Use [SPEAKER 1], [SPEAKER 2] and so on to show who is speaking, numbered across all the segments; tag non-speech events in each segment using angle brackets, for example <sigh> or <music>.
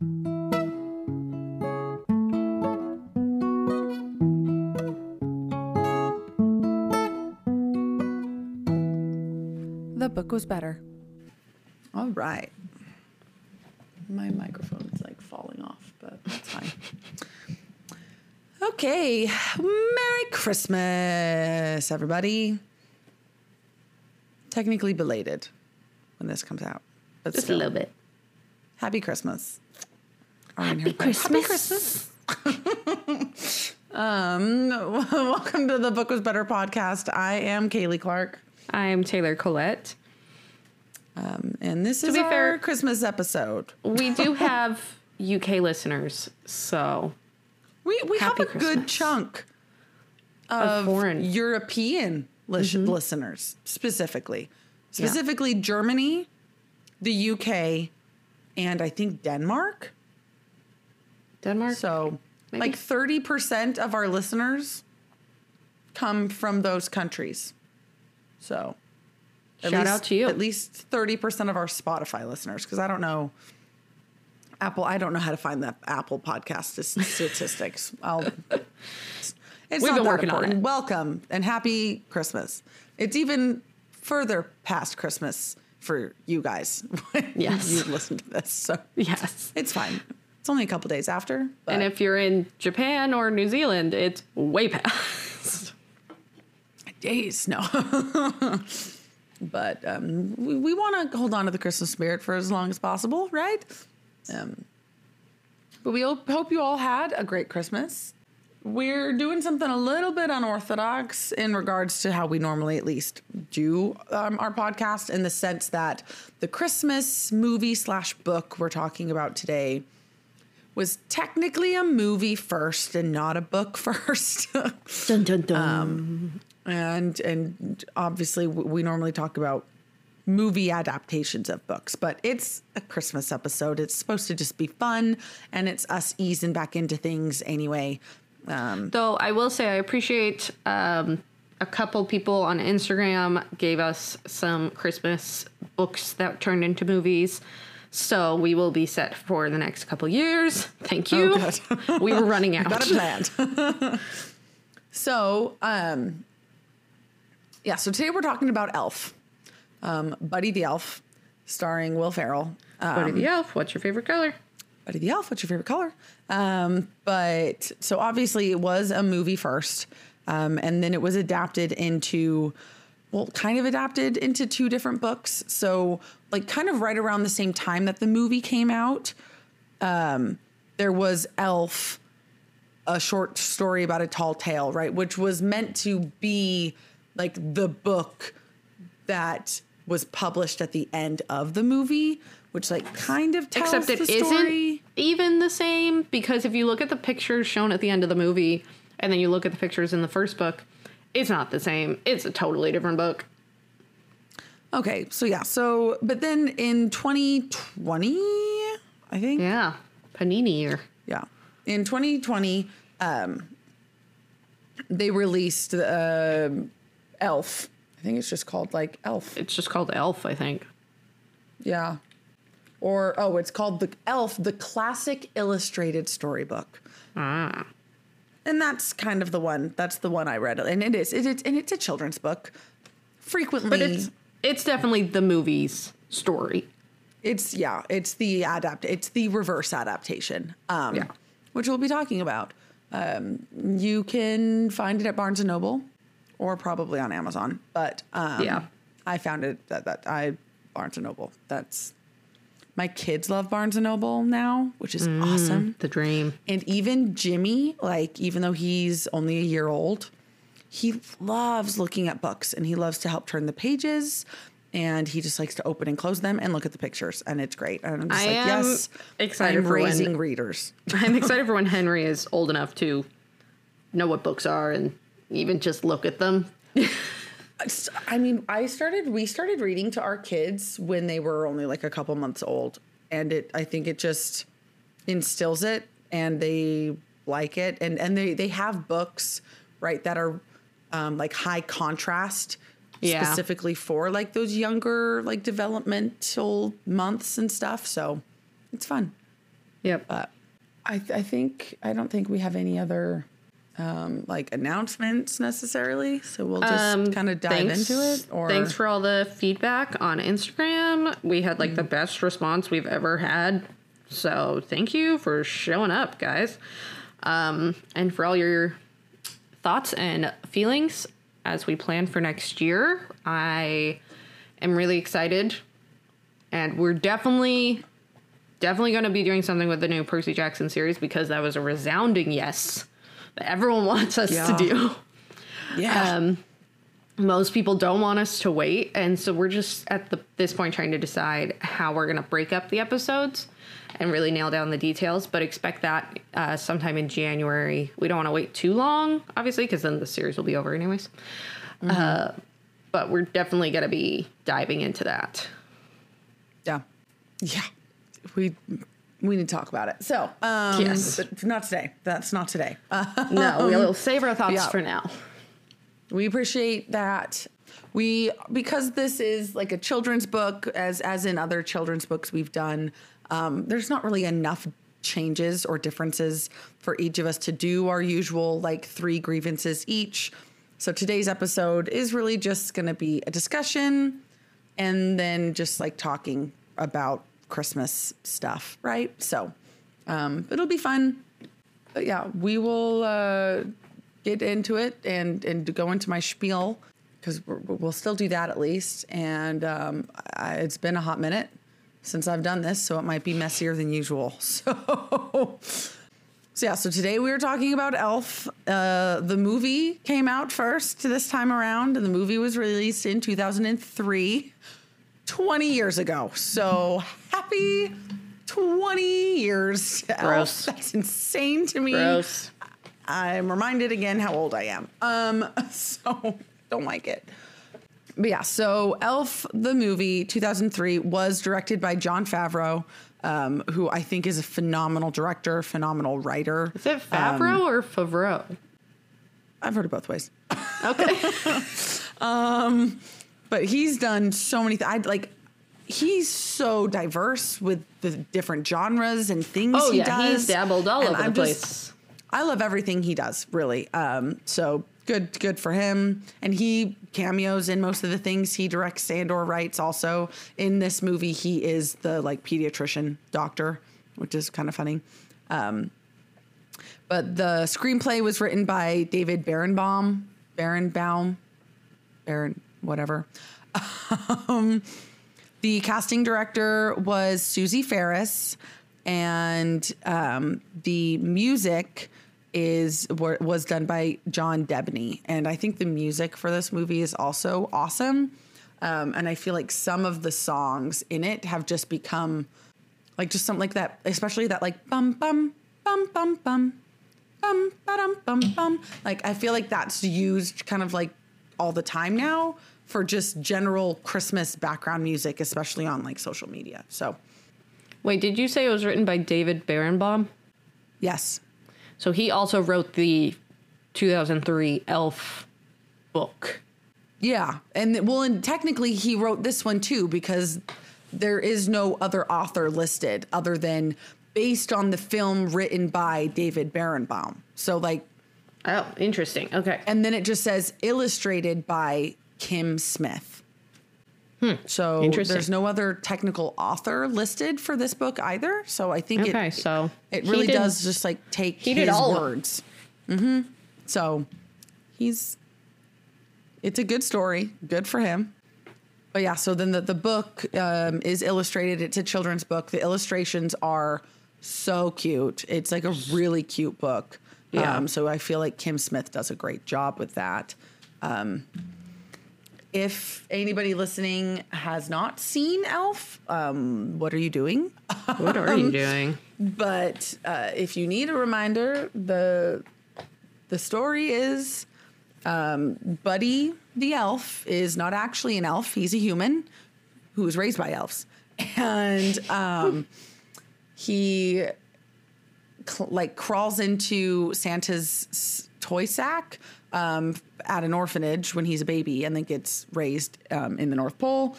[SPEAKER 1] The book was better.
[SPEAKER 2] All right. My microphone's like falling off, but that's fine. <laughs> okay. Merry Christmas, everybody. Technically belated when this comes out, but
[SPEAKER 3] Just
[SPEAKER 2] still.
[SPEAKER 3] a little bit.
[SPEAKER 2] Happy Christmas. Are we in
[SPEAKER 3] Happy
[SPEAKER 2] here? Happy
[SPEAKER 3] Christmas.
[SPEAKER 2] Christmas. <laughs> um, <laughs> welcome to the Book Was Better podcast. I am Kaley Clark.
[SPEAKER 3] I'm Taylor Collette.
[SPEAKER 2] Um, and this is
[SPEAKER 3] be
[SPEAKER 2] our
[SPEAKER 3] fair-
[SPEAKER 2] Christmas episode.
[SPEAKER 3] We do <laughs> have UK listeners, so
[SPEAKER 2] We we
[SPEAKER 3] Happy
[SPEAKER 2] have a good chunk
[SPEAKER 3] of
[SPEAKER 2] of
[SPEAKER 3] foreign.
[SPEAKER 2] European lis- listeners, specifically, specifically Germany, the UK, and I think Denmark.
[SPEAKER 3] Denmark.
[SPEAKER 2] So,
[SPEAKER 3] Maybe.
[SPEAKER 2] like thirty percent of our listeners come from those countries. So,
[SPEAKER 3] Shout
[SPEAKER 2] least-
[SPEAKER 3] out to you.
[SPEAKER 2] At least thirty percent of our Spotify listeners, because I don't know. Apple, I don't know how to find that Apple podcast <laughs> statistics. I'll. It's
[SPEAKER 3] We've
[SPEAKER 2] not
[SPEAKER 3] been working on
[SPEAKER 2] important.
[SPEAKER 3] it.
[SPEAKER 2] Welcome and happy Christmas. It's even further past Christmas for you guys <laughs> when
[SPEAKER 3] Yes.
[SPEAKER 2] you listen to this. So
[SPEAKER 3] yes.
[SPEAKER 2] it's fine. It's only a couple days after. But
[SPEAKER 3] And if you're in Japan or New Zealand, it's way past. <laughs>
[SPEAKER 2] days, no. <laughs> but um, we, we want to hold on to the Christmas spirit for as long as possible, right? Um, but we hope, you all had a great Christmas. We're doing something a little bit unorthodox in regards to how we normally at least do um, our podcast, in the sense that the Christmas movie slash book we're talking about today was technically a movie first and not a book <laughs> first.
[SPEAKER 3] Dun, dun, dun.
[SPEAKER 2] and and obviously we normally talk about movie adaptations of books but it's a christmas episode it's supposed to just be fun and it's us easing back into things anyway um,
[SPEAKER 3] Though I will say I appreciate um, a couple people on Instagram gave us some Christmas books that turned into movies. So we will be set for the next couple years. Thank you.
[SPEAKER 2] good. <laughs>
[SPEAKER 3] we were running <laughs> out.
[SPEAKER 2] got it planned <laughs> so um yeah so today we're talking about elf um, buddy the elf starring will ferrell uh,
[SPEAKER 3] Buddy the Elf, what's your favorite color?
[SPEAKER 2] Buddy the Elf, what's your favorite color? Um, but so obviously it was a movie first, um, and then it was adapted into, well, kind of adapted into two different books. So like kind of right around the same time that the movie came out, um, there was Elf, a short story about a tall tale, right, which was meant to be like the book that was published at the end of the movie, which like kind of tells
[SPEAKER 3] Except it
[SPEAKER 2] the story.
[SPEAKER 3] not even the same because if you look at the pictures shown at the end of the movie and then you look at the pictures in the first book, it's not the same. It's a totally different book.
[SPEAKER 2] Okay, so yeah, so but then in 2020, I think,
[SPEAKER 3] Yeah. Panini year.
[SPEAKER 2] yeah, in 2020, um, they released uh, Elf. I think it's just called like Elf.
[SPEAKER 3] It's just called Elf, I think.
[SPEAKER 2] Yeah. Or oh, it's called the Elf, the classic illustrated storybook.
[SPEAKER 3] Ah.
[SPEAKER 2] And that's kind of the one. That's the one I read, and it is. It, it and it's a children's book. Frequently,
[SPEAKER 3] But it's it's definitely the movie's story.
[SPEAKER 2] It's yeah, it's the adapt it's the reverse adaptation. Um
[SPEAKER 3] Yeah.
[SPEAKER 2] which we'll be talking about. Um you can find it at Barnes and Noble or probably on Amazon, but um
[SPEAKER 3] Yeah.
[SPEAKER 2] I found it that that I Barnes and Noble. That's my kids love Barnes and Noble now, which is awesome.
[SPEAKER 3] The dream.
[SPEAKER 2] And even Jimmy, like even though he's only a year old, he loves looking at books and he loves to help turn the pages and he just likes to open and close them and look at the pictures and it's great. And I'm just
[SPEAKER 3] I
[SPEAKER 2] like,
[SPEAKER 3] am
[SPEAKER 2] yes,
[SPEAKER 3] excited
[SPEAKER 2] I'm
[SPEAKER 3] for when-
[SPEAKER 2] raising readers. <laughs>
[SPEAKER 3] I'm excited for when <laughs> Henry is old enough to know what books are and even just look at them. <laughs>
[SPEAKER 2] I mean, I started we started reading to our kids when they were only like a couple months old and it I think it just instills it and they like it and and they they have books right that are um, like high contrast
[SPEAKER 3] Yeah.
[SPEAKER 2] specifically for like those younger like developmental months and stuff so it's fun
[SPEAKER 3] Yep.
[SPEAKER 2] I, th- I think I don't think we have any other um, like announcements necessarily. So we'll just kind of dive
[SPEAKER 3] Um, Thanks-
[SPEAKER 2] into it. Or
[SPEAKER 3] thanks for all the feedback on Instagram. We had like the best response we've ever had. So thank you for showing up, guys. Um, and for all your thoughts and feelings as we plan for next year. I am really excited. And we're definitely definitely going to be doing something with the new Percy Jackson series because that was a resounding yes that everyone <laughs> wants us
[SPEAKER 2] Yeah.
[SPEAKER 3] to do
[SPEAKER 2] yeah.
[SPEAKER 3] um, most people don't want us to wait and so we're just at the, this point trying to decide how we're going to break up the episodes and really nail down the details but expect that uh, sometime in january we don't want to wait too long obviously because then the series will be over anyways uh, but we're definitely going to be diving into that
[SPEAKER 2] yeah. Yeah. We we need to talk about it. So um,
[SPEAKER 3] Yes.
[SPEAKER 2] not today. That's not today. <laughs>
[SPEAKER 3] No we'll save our thoughts
[SPEAKER 2] yeah.
[SPEAKER 3] for now
[SPEAKER 2] we appreciate that we because this is like a children's book as as in other children's books we've done um, there's not really enough changes or differences for each of us to do our usual like three grievances each. So today's episode is really just going to be a discussion and then just like talking about christmas stuff right? So um, it'll be fun. But yeah, we will uh, get into it and and go into my spiel because we'll still do that at least. And um, I, it's been a hot minute since I've done this, so it might be messier than usual. <laughs> So. So yeah, so today we were talking about Elf. Uh, the movie came out first this time around, and the movie was released in 2003, 20 years ago. So happy 20 years. to Elf. That's insane to me.
[SPEAKER 3] gross
[SPEAKER 2] I'm reminded again how old I am. Um, <laughs> so don't like it. But yeah, so Elf, the movie, 2003, was directed by Jon Favreau, um, who I think is a phenomenal director, phenomenal writer.
[SPEAKER 3] is it favreau or favreau
[SPEAKER 2] I've heard it both ways.
[SPEAKER 3] okay <laughs> um,
[SPEAKER 2] But he's done so many things. I like, he's so diverse with the different genres and things
[SPEAKER 3] oh
[SPEAKER 2] he
[SPEAKER 3] yeah
[SPEAKER 2] does.
[SPEAKER 3] he's dabbled all
[SPEAKER 2] And
[SPEAKER 3] over
[SPEAKER 2] I'm
[SPEAKER 3] the
[SPEAKER 2] just-
[SPEAKER 3] place
[SPEAKER 2] I love everything he does, really. Um, so good, good for him. And he cameos in most of the things he directs and or writes. Also in this movie, he is the like pediatrician doctor, which is kind of funny. Um, but the screenplay was written by David Berenbaum, Barenbaum, Baron, whatever. <laughs> um, the casting director was Susie Ferris, and um, the music is wa- was done by John Debney. And I think the music for this movie is also awesome. Um, and I feel like some of the songs in it have just become like just something like that, especially that like bum bum bum bum bum bum ba-dum, bum bum. Like I feel like that's used kind of like all the time now for just general Christmas background music, especially on like social media. So
[SPEAKER 3] Wait, did you say it was written by David Berenbaum?
[SPEAKER 2] yes,
[SPEAKER 3] So he also wrote the 2003 Elf book.
[SPEAKER 2] yeah, and well, and technically he wrote this one too because there is no other author listed other than based on the film written by David Berenbaum. So like
[SPEAKER 3] Oh, interesting. Okay.
[SPEAKER 2] and then it just says illustrated by Kim Smith. So
[SPEAKER 3] Interesting.
[SPEAKER 2] there's no other technical author listed for this book either. So I think
[SPEAKER 3] Okay,
[SPEAKER 2] it
[SPEAKER 3] so
[SPEAKER 2] it really
[SPEAKER 3] did-
[SPEAKER 2] does just like take
[SPEAKER 3] he
[SPEAKER 2] his
[SPEAKER 3] did all
[SPEAKER 2] words. Mm-hmm. So he's it's a good story, good for him. But yeah, so then the, the book um, is illustrated. It's a children's book. The illustrations are so cute. It's like a really cute book.
[SPEAKER 3] Yeah.
[SPEAKER 2] Um, so I feel like Kim Smith does a great job with that. Um, if anybody listening has not seen Elf, um, what are you doing?
[SPEAKER 3] What are you doing?
[SPEAKER 2] But uh, if you need a reminder, the the story is um, Buddy the elf is not actually an elf; he's a human who was raised by elves, and um, <laughs> he cl- like crawls into Santa's s- toy sack um, at an orphanage when he's a baby, and then gets raised um, in the North Pole.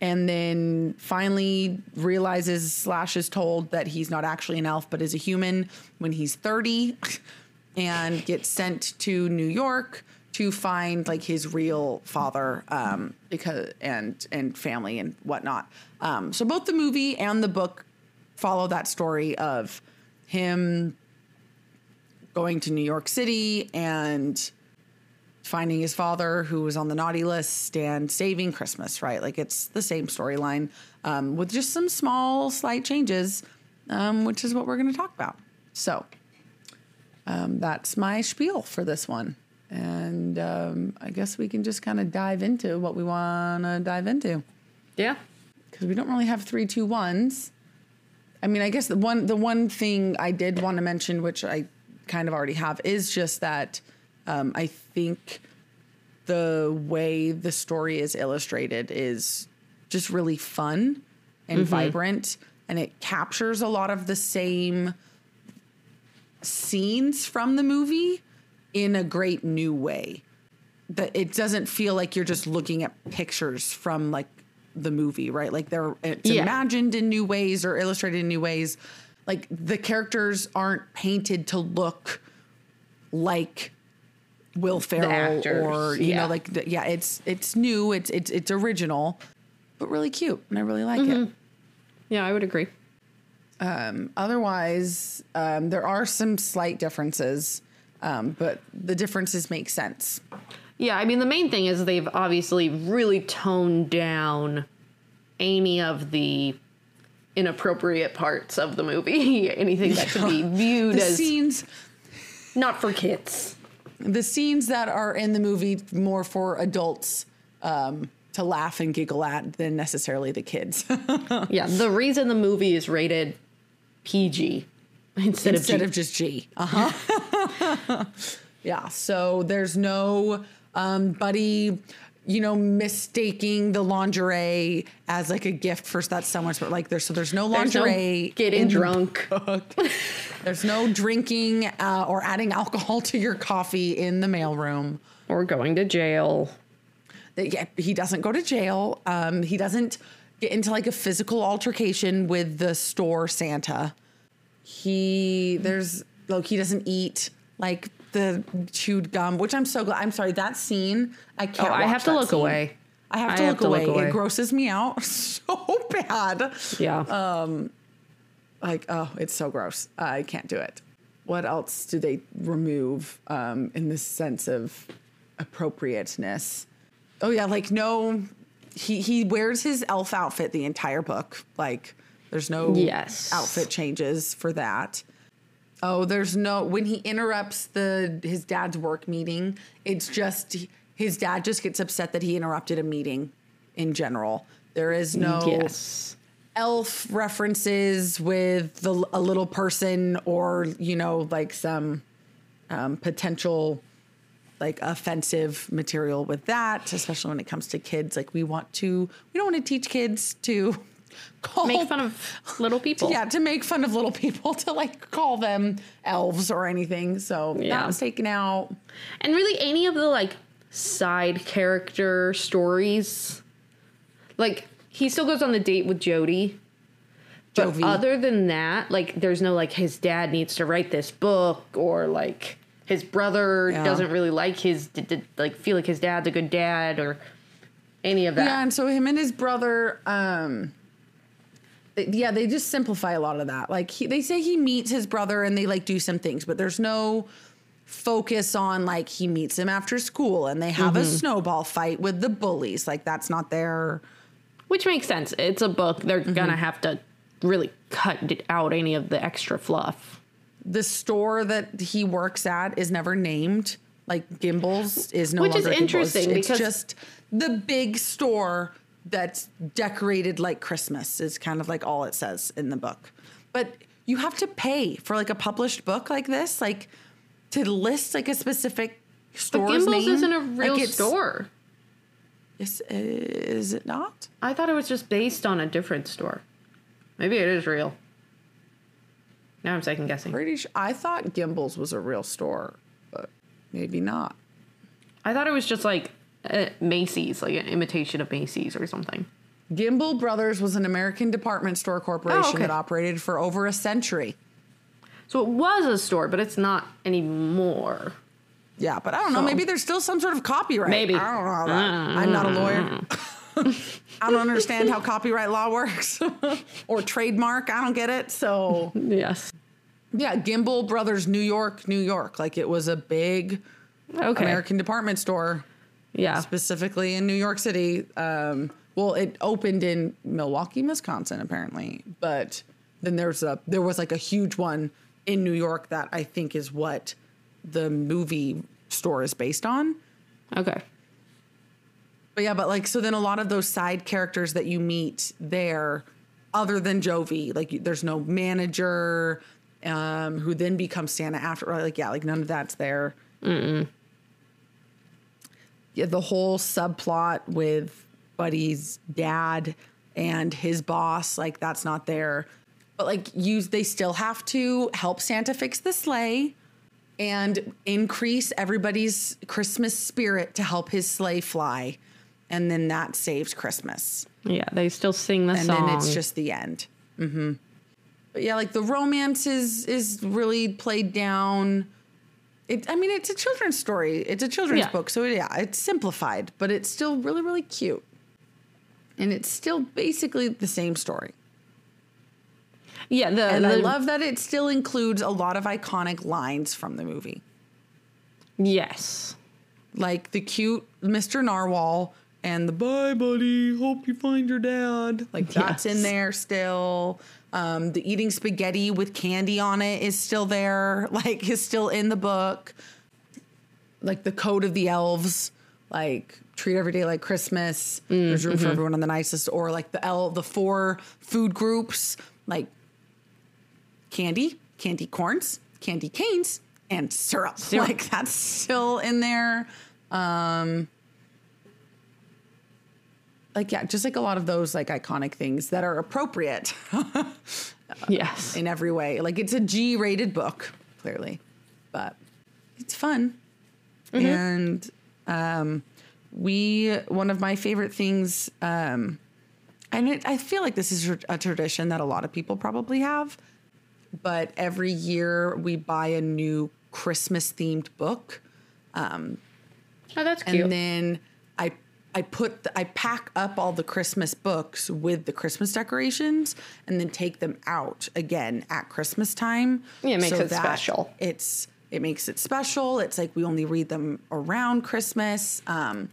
[SPEAKER 2] and then finally realizes slash is told that he's not actually an elf but is a human when he's 30 <laughs> and gets sent to new york to find like his real father um, because and and family and whatnot um, so both the movie and the book follow that story of him going to new york city and finding his father who was on the naughty list and saving Christmas, right? Like it's the same storyline um, with just some small, slight changes, um, which is what we're going to talk about. So um, that's my spiel for this one. And um, I guess we can just kind of dive into what we want to dive into
[SPEAKER 3] Yeah.
[SPEAKER 2] because we don't really have three, two, ones. I mean, I guess the one the one thing I did want to mention, which I kind of already have, is just that um, I think the way the story is illustrated is just really fun and vibrant, and it captures a lot of the same scenes from the movie in a great new way that it doesn't feel like you're just looking at pictures from like the movie, right? Like they're it's
[SPEAKER 3] Yeah.
[SPEAKER 2] imagined in new ways or illustrated in new ways. Like the characters aren't painted to look like Will Ferrell or you
[SPEAKER 3] yeah.
[SPEAKER 2] know like the, yeah, it's it's new, it's it's it's original, but really cute, and I really like
[SPEAKER 3] Mm-hmm.
[SPEAKER 2] it.
[SPEAKER 3] Yeah, I would agree.
[SPEAKER 2] Otherwise, um, there are some slight differences, um, but the differences make sense.
[SPEAKER 3] Yeah, I mean the main thing is they've obviously really toned down any of the inappropriate parts of the movie, <laughs> anything that could be viewed as
[SPEAKER 2] scenes
[SPEAKER 3] not for kids.
[SPEAKER 2] The scenes that are in the movie more for adults um, to laugh and giggle at than necessarily the kids <laughs>
[SPEAKER 3] Yeah, the reason the movie is rated PG instead,
[SPEAKER 2] instead
[SPEAKER 3] of
[SPEAKER 2] of just G. Uh huh. <laughs> <laughs> yeah. So there's no um, buddy, you know, mistaking the lingerie as like a gift for that someone's, but like there's so there's no
[SPEAKER 3] There's no
[SPEAKER 2] lingerie
[SPEAKER 3] getting
[SPEAKER 2] in the
[SPEAKER 3] drunk.
[SPEAKER 2] there's no drinking uh, or adding alcohol to your coffee in the mailroom.
[SPEAKER 3] or going to jail.
[SPEAKER 2] that yeah, he doesn't go to jail. Um, he doesn't get into like a physical altercation with the store Santa. He there's like he doesn't eat like the chewed gum, which I'm so glad. I'm sorry that scene. I can't.
[SPEAKER 3] Oh, I have to look
[SPEAKER 2] scene.
[SPEAKER 3] away.
[SPEAKER 2] I have
[SPEAKER 3] I
[SPEAKER 2] to,
[SPEAKER 3] have
[SPEAKER 2] look,
[SPEAKER 3] to look
[SPEAKER 2] away. It grosses me out <laughs> so bad.
[SPEAKER 3] Yeah.
[SPEAKER 2] Uh, Like oh, it's so gross. I can't do it. What else do they remove um, in the sense of appropriateness? Oh yeah, like no, he he wears his elf outfit the entire book. Like there's no
[SPEAKER 3] Yes.
[SPEAKER 2] outfit changes for that. Oh, there's no when he interrupts the his dad's work meeting. It's just his dad just gets upset that he interrupted a meeting. In general, there is no
[SPEAKER 3] yes.
[SPEAKER 2] elf references with the a little person or you know like some um, potential like offensive material with that especially when it comes to kids like we want to we don't want to teach kids to call
[SPEAKER 3] Make fun of little <laughs> people.
[SPEAKER 2] yeah to make fun of little people to like call them elves or anything so
[SPEAKER 3] Yeah.
[SPEAKER 2] that was taken out
[SPEAKER 3] And really, any of the like side character stories, like he still goes on the date with Jody. But
[SPEAKER 2] Jovi.
[SPEAKER 3] other than that, like there's no like his dad needs to write this book or like his brother
[SPEAKER 2] Yeah.
[SPEAKER 3] doesn't really like his like feel like his dad's a good dad or any of that.
[SPEAKER 2] Yeah, and so him and his brother, um, yeah, they just simplify a lot of that. Like he, they say he meets his brother and they like do some things, but there's no focus on like he meets him after school and they have a snowball fight with the bullies. Like that's not their.
[SPEAKER 3] Which makes sense. It's a book. They're
[SPEAKER 2] Mm-hmm.
[SPEAKER 3] gonna have to really cut out any of the extra fluff.
[SPEAKER 2] The store that he works at is never named. Like Gimbels is no longer.
[SPEAKER 3] Which is
[SPEAKER 2] longer Gimbels.
[SPEAKER 3] interesting
[SPEAKER 2] It's just the big store that's decorated like Christmas is kind of like all it says in the book. But you have to pay for like a published book like this, like to list like a specific
[SPEAKER 3] But
[SPEAKER 2] store's
[SPEAKER 3] Gimbels
[SPEAKER 2] name.
[SPEAKER 3] isn't a real
[SPEAKER 2] Like,
[SPEAKER 3] store.
[SPEAKER 2] Is, is it not?
[SPEAKER 3] I thought it was just based on a different store. Maybe it is real. Now I'm second guessing.
[SPEAKER 2] Pretty sure. I thought Gimbels was a real store, but maybe not.
[SPEAKER 3] I thought it was just like uh, Macy's, like an imitation of Macy's or something.
[SPEAKER 2] Gimbel Brothers was an American department store corporation
[SPEAKER 3] okay.
[SPEAKER 2] that operated for over a century.
[SPEAKER 3] So it was a store, but it's not anymore.
[SPEAKER 2] Yeah, but I don't know. Maybe there's still some sort of copyright.
[SPEAKER 3] Maybe.
[SPEAKER 2] I don't know. That. I'm not a lawyer. <laughs> I don't understand how copyright law works <laughs> or trademark. I don't get it. So <laughs>
[SPEAKER 3] Yes.
[SPEAKER 2] yeah, Gimbel Brothers, New York, New York. Like it was a big
[SPEAKER 3] Okay.
[SPEAKER 2] American department store,
[SPEAKER 3] Yeah.
[SPEAKER 2] specifically in New York City. Um, well, it opened in Milwaukee, Wisconsin, apparently, but then there's a there was like a huge one in New York that I think is what the movie store is based on.
[SPEAKER 3] Okay.
[SPEAKER 2] But yeah, but like so then a lot of those side characters that you meet there, other than Jovie, like there's no manager, um, who then becomes Santa after. Like yeah, like none of that's there. Yeah, the whole subplot with Buddy's dad and his boss, like that's not there. But like you, they still have to help Santa fix the sleigh and increase everybody's Christmas spirit to help his sleigh fly. And then that saves Christmas.
[SPEAKER 3] Yeah, they still sing the
[SPEAKER 2] And
[SPEAKER 3] song.
[SPEAKER 2] And then it's just the end. Mm-hmm. But yeah, like the romance is is really played down. It, I mean, it's a children's story. It's a children's
[SPEAKER 3] Yeah.
[SPEAKER 2] book, so yeah, it's simplified, but it's still really, really cute. And it's still basically the same story.
[SPEAKER 3] yeah, the,
[SPEAKER 2] And I love that it still includes a lot of iconic lines from the movie.
[SPEAKER 3] Yes.
[SPEAKER 2] like the cute Mr. Narwhal and the bye buddy, hope you find your dad. Like that's in there still. Um, the eating spaghetti with candy on it is still there, <laughs> like is still in the book. Like the code of the elves, like treat every day like Christmas. There's room for everyone on the nicest, or like the el the four food groups, like candy, candy corns, candy canes, and syrup.
[SPEAKER 3] Syrup.
[SPEAKER 2] Like that's still in there. Um like yeah, just like a lot of those like iconic things that are appropriate <laughs>
[SPEAKER 3] Yes.
[SPEAKER 2] in every way. Like it's a G-rated book, clearly, but it's fun. And um, we one of my favorite things, um, and it, I feel like this is a tradition that a lot of people probably have. But every year we buy a new Christmas themed book Um,
[SPEAKER 3] oh, that's cute.
[SPEAKER 2] and then I put the, I pack up all the Christmas books with the Christmas decorations and then take them out again at Christmas time.
[SPEAKER 3] Yeah, it makes it special.
[SPEAKER 2] It's it makes it special. It's like we only read them around Christmas. Um,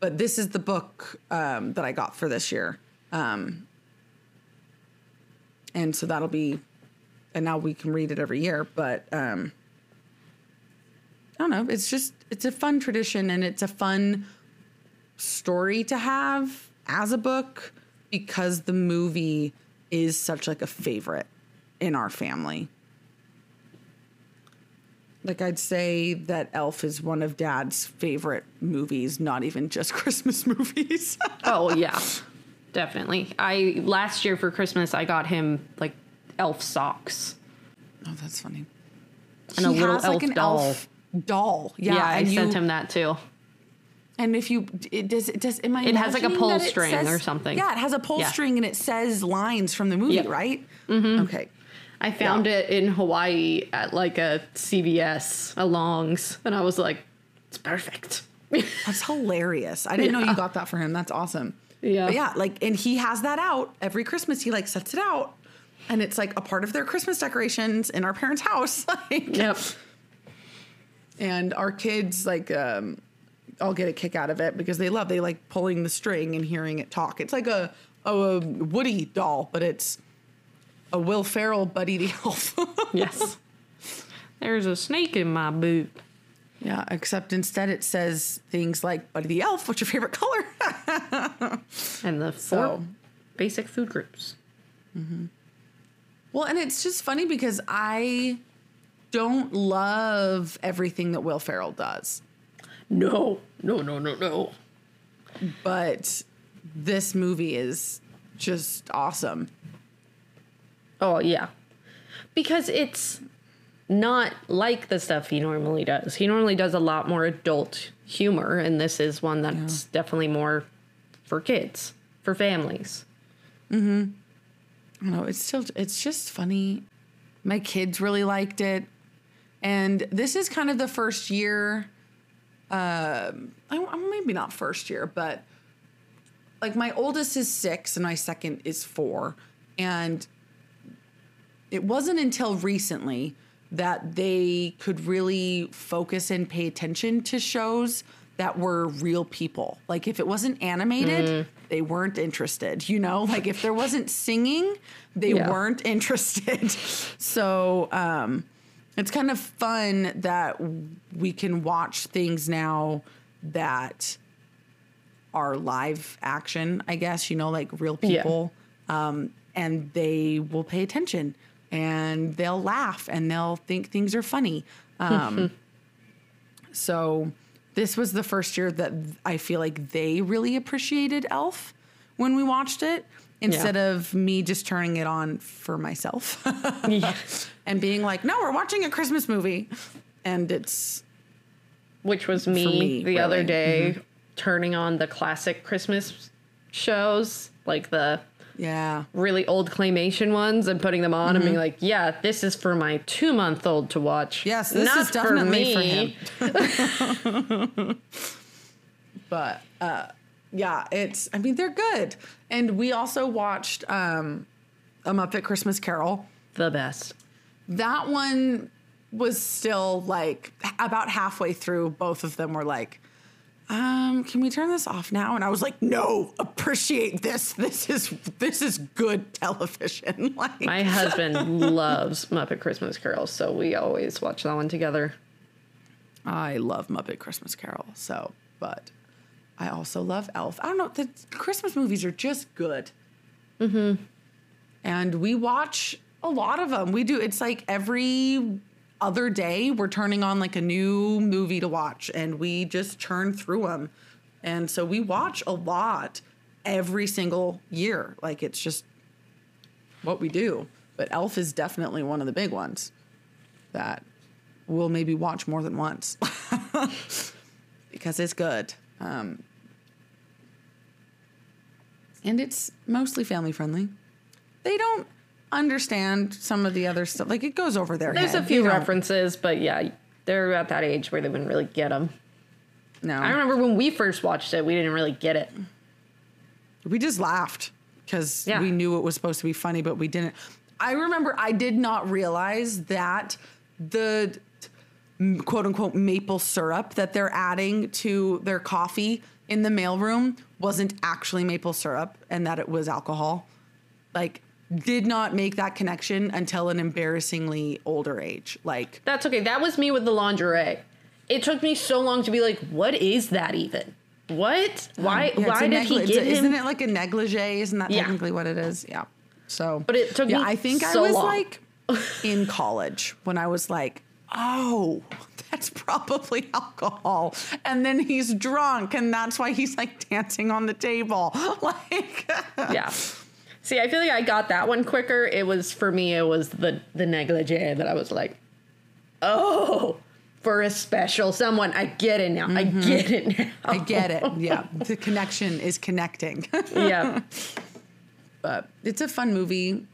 [SPEAKER 2] but this is the book um, that I got for this year, um, and so that'll be, and now we can read it every year. But um, I don't know. It's just it's a fun tradition and it's a fun story to have as a book because the movie is such like a favorite in our family. Like I'd say that Elf is one of Dad's favorite movies, not even just <laughs> Christmas movies. <laughs>
[SPEAKER 3] oh yeah, definitely. I last year for Christmas I got him like elf socks.
[SPEAKER 2] oh, that's funny.
[SPEAKER 3] And a little
[SPEAKER 2] has, like,
[SPEAKER 3] elf
[SPEAKER 2] an
[SPEAKER 3] doll.
[SPEAKER 2] elf doll. Yeah,
[SPEAKER 3] Yeah, I
[SPEAKER 2] and
[SPEAKER 3] sent him that too.
[SPEAKER 2] And if you, it does, it does, am I
[SPEAKER 3] It has, like, a pull string
[SPEAKER 2] says-
[SPEAKER 3] or something.
[SPEAKER 2] Yeah, it has a pull
[SPEAKER 3] Yeah.
[SPEAKER 2] string and it says lines from the movie,
[SPEAKER 3] Yeah.
[SPEAKER 2] right? Mm-hmm. Okay.
[SPEAKER 3] I found it in Hawaii at like a CVS, a Longs, and I was like, it's perfect. <laughs>
[SPEAKER 2] That's hilarious. I didn't know you got that for him. That's awesome.
[SPEAKER 3] Yeah.
[SPEAKER 2] But yeah, like, and he has that out every Christmas. He like sets it out, and it's like a part of their Christmas decorations in our parents' house. <laughs> like,
[SPEAKER 3] yep.
[SPEAKER 2] and our kids like um all get a kick out of it because they love they like pulling the string and hearing it talk. It's like a a Woody doll, but it's a Will Ferrell Buddy the Elf. <laughs>
[SPEAKER 3] Yes. There's a snake in my boot.
[SPEAKER 2] yeah, except instead it says things like Buddy the Elf. What's your favorite color? <laughs>
[SPEAKER 3] And the four
[SPEAKER 2] So-
[SPEAKER 3] basic food groups. Mm-hmm.
[SPEAKER 2] Well, and it's just funny because I don't love everything that Will Ferrell does,
[SPEAKER 3] No, no, no, no, no.
[SPEAKER 2] but this movie is just awesome.
[SPEAKER 3] Oh, yeah. Because it's not like the stuff he normally does. He normally does a lot more adult humor, and this is one that's definitely more for kids. for families. Mm hmm.
[SPEAKER 2] No, it's still it's just funny. My kids really liked it, and this is kind of the first year. Um, I, maybe not first year, but like my oldest is six and my second is four, and it wasn't until recently that they could really focus and pay attention to shows that were real people. Like if it wasn't animated, they weren't interested. You know, like if there wasn't singing, they
[SPEAKER 3] Yeah.
[SPEAKER 2] weren't <laughs> interested. so um, it's kind of fun that we can watch things now that are live action, I guess, you know, like real
[SPEAKER 3] Yeah.
[SPEAKER 2] people. Um, and they will pay attention and they'll laugh and they'll think things are funny. Um, <laughs> so this was the first year that I feel like they really appreciated Elf when we watched it instead of me just turning it on for myself
[SPEAKER 3] yeah. <laughs>
[SPEAKER 2] and being like, no, we're watching a Christmas movie. And it's,
[SPEAKER 3] Which was me,
[SPEAKER 2] me,
[SPEAKER 3] the other
[SPEAKER 2] really.
[SPEAKER 3] day turning on the classic Christmas shows, like the
[SPEAKER 2] yeah.
[SPEAKER 3] really old claymation ones and putting them on and being like, yeah, this is for my two month old to watch.
[SPEAKER 2] Yes, this
[SPEAKER 3] Not
[SPEAKER 2] is definitely for,
[SPEAKER 3] me."
[SPEAKER 2] him. <laughs> <laughs> but uh, yeah, it's. I mean, they're good. And we also watched um, a Muppet Christmas Carol.
[SPEAKER 3] The best.
[SPEAKER 2] That one was still like about halfway through. Both of them were like, um, "Can we turn this off now?" And I was like, "No, appreciate this. <laughs> This is this is good television." <laughs> like,
[SPEAKER 3] My husband <laughs> loves Muppet Christmas Carol, so we always watch that one together.
[SPEAKER 2] I love Muppet Christmas Carol. So, but I also love Elf. I don't know. The Christmas movies are just good. Mm-hmm. And we watch a lot of them. We do. It's like every other day we're turning on like a new movie to watch, and we just churn through them. And so we watch a lot every single year. Like it's just what we do. But Elf is definitely one of the big ones that we'll maybe watch more than once <laughs> because it's good. Um, and it's mostly family friendly. They don't understand some of the other stuff. Like it goes over their
[SPEAKER 3] There's
[SPEAKER 2] head.
[SPEAKER 3] a few references, but yeah, they're at that age where they wouldn't really get them.
[SPEAKER 2] No,
[SPEAKER 3] I remember when we first watched it, we didn't really get it.
[SPEAKER 2] we just laughed because
[SPEAKER 3] Yeah.
[SPEAKER 2] we knew it was supposed to be funny, but we didn't. I remember I did not realize that the quote unquote maple syrup that they're adding to their coffee in the mailroom wasn't actually maple syrup and that it was alcohol. Like, did not make that connection until an embarrassingly older age. Like,
[SPEAKER 3] That's okay. That was me with the lingerie. It took me so long to be like, what is that even? What? Um, why?
[SPEAKER 2] yeah,
[SPEAKER 3] why did he
[SPEAKER 2] negli-
[SPEAKER 3] get
[SPEAKER 2] a-
[SPEAKER 3] him?
[SPEAKER 2] Isn't it like a negligee? Isn't that
[SPEAKER 3] Yeah.
[SPEAKER 2] technically what it is? Yeah. So,
[SPEAKER 3] But it took
[SPEAKER 2] yeah,
[SPEAKER 3] me
[SPEAKER 2] I think I was
[SPEAKER 3] long.
[SPEAKER 2] like in <laughs> college when I was like, oh, that's probably alcohol. And then he's drunk, and that's why he's like dancing on the table. <laughs> Like, <laughs>
[SPEAKER 3] yeah. See, I feel like I got that one quicker. It was for me. It was the the negligee that I was like, oh, for a special someone. I get it now. I get it now.
[SPEAKER 2] I get it. <laughs> Yeah. The connection is connecting.
[SPEAKER 3] yeah.
[SPEAKER 2] but it's a fun movie.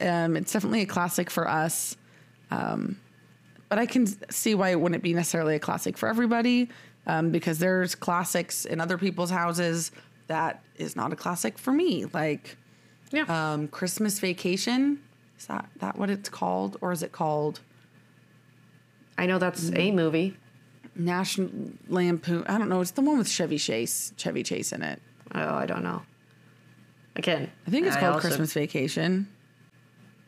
[SPEAKER 2] Um, it's definitely a classic for us. Um, but I can see why it wouldn't be necessarily a classic for everybody um, because there's classics in other people's houses that is not a classic for me. Like
[SPEAKER 3] Yeah.
[SPEAKER 2] um, Christmas Vacation. Is that, that what it's called? Or is it called
[SPEAKER 3] I know that's a movie.
[SPEAKER 2] National Lampoon? I don't know. It's the one with Chevy Chase, Chevy Chase in it.
[SPEAKER 3] Oh, I don't know. Again,
[SPEAKER 2] I think it's called
[SPEAKER 3] also-
[SPEAKER 2] Christmas Vacation.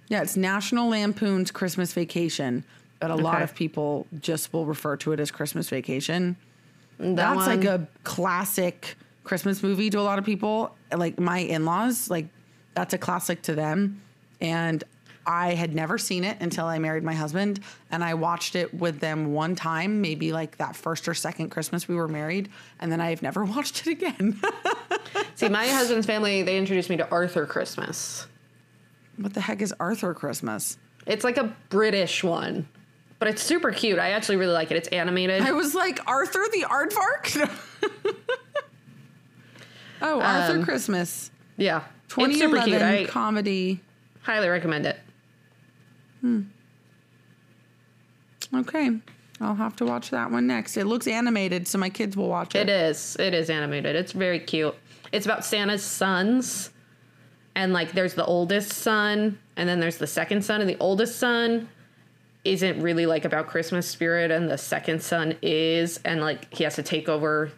[SPEAKER 2] Yeah, it's National Lampoon's Christmas Vacation, but a lot of people just will refer to it as Christmas Vacation.
[SPEAKER 3] That
[SPEAKER 2] That's
[SPEAKER 3] one,
[SPEAKER 2] like a classic Christmas movie to a lot of people. Like my in-laws, like that's a classic to them. And I had never seen it until I married my husband, and I watched it with them one time, maybe like that first or second Christmas we were married, and then I've never <laughs> watched it again. <laughs>
[SPEAKER 3] See, my husband's family, they introduced me to Arthur Christmas.
[SPEAKER 2] what the heck is Arthur Christmas?
[SPEAKER 3] It's like a British one, but it's super cute. I actually really like it. It's animated.
[SPEAKER 2] I was like, Arthur the Aardvark? <laughs> Oh, Arthur
[SPEAKER 3] Um,
[SPEAKER 2] Christmas.
[SPEAKER 3] Yeah, super
[SPEAKER 2] 2011
[SPEAKER 3] cute. I
[SPEAKER 2] comedy.
[SPEAKER 3] highly recommend it. Hmm.
[SPEAKER 2] Okay. I'll have to watch that one next. It looks animated, so my kids will watch it.
[SPEAKER 3] It is. It is animated. It's very cute. It's about Santa's sons. And like there's the oldest son and then there's the second son and the oldest son isn't really like about Christmas spirit and the second son is and like he has to take over